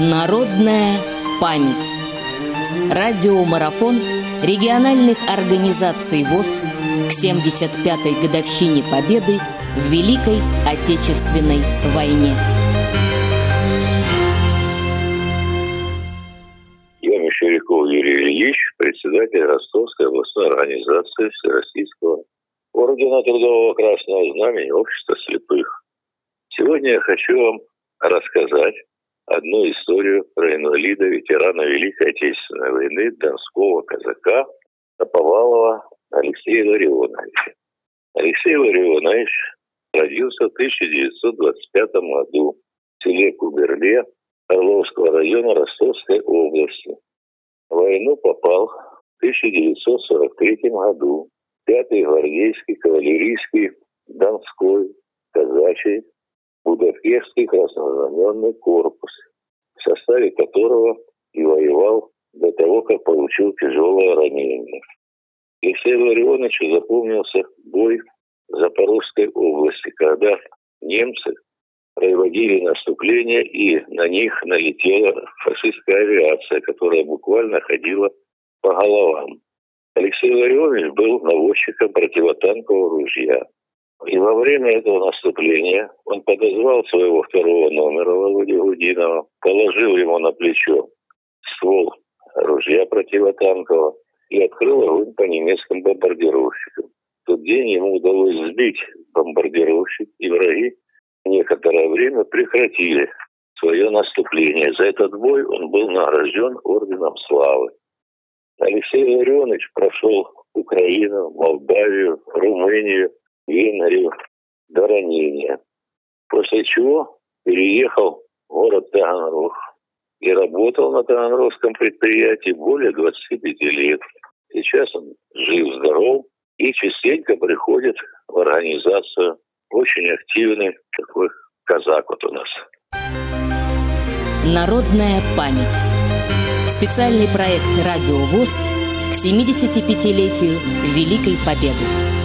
Народная память. Радиомарафон региональных организаций ВОЗ к 75-й годовщине Победы в Великой Отечественной войне. Я Мещеряков Юрий Ильич, председатель Ростовской областной организации Всероссийского Ордена Трудового Красного Знамени Общества Слепых. Сегодня я хочу вам рассказать одну историю про инвалида, ветерана Великой Отечественной войны, донского казака Наповалова Алексея Ларионовича. Алексей Ларионович родился в 1925 году в селе Куберле Орловского района Ростовской области. В войну попал в 1943 году 5-й гвардейский кавалерийский Донской казачий Будапештский краснознаменный корпус, в составе которого и воевал до того, как получил тяжелое ранение. Алексею Ларионовичу запомнился бой в Запорожской области, когда немцы проводили наступление, и на них налетела фашистская авиация, которая буквально ходила по головам. Алексей Ларионович был наводчиком противотанкового ружья. И во время этого наступления он подозвал своего второго номера Володя Гудинова, положил ему на плечо ствол ружья противотанкового и открыл огонь по немецким бомбардировщикам. В тот день ему удалось сбить бомбардировщик, и враги некоторое время прекратили свое наступление. За этот бой он был награжден орденом славы. Алексей Ларионович прошел Украину, Молдавию, Румынию, Венгрию до ранения. После чего переехал в город Таганрог и работал на Таганрогском предприятии более 25 лет. Сейчас он жив-здоров и частенько приходит в организацию. Очень активный такой казак вот у нас. Народная память. Специальный проект «Радио ВОЗ» к 75-летию Великой Победы.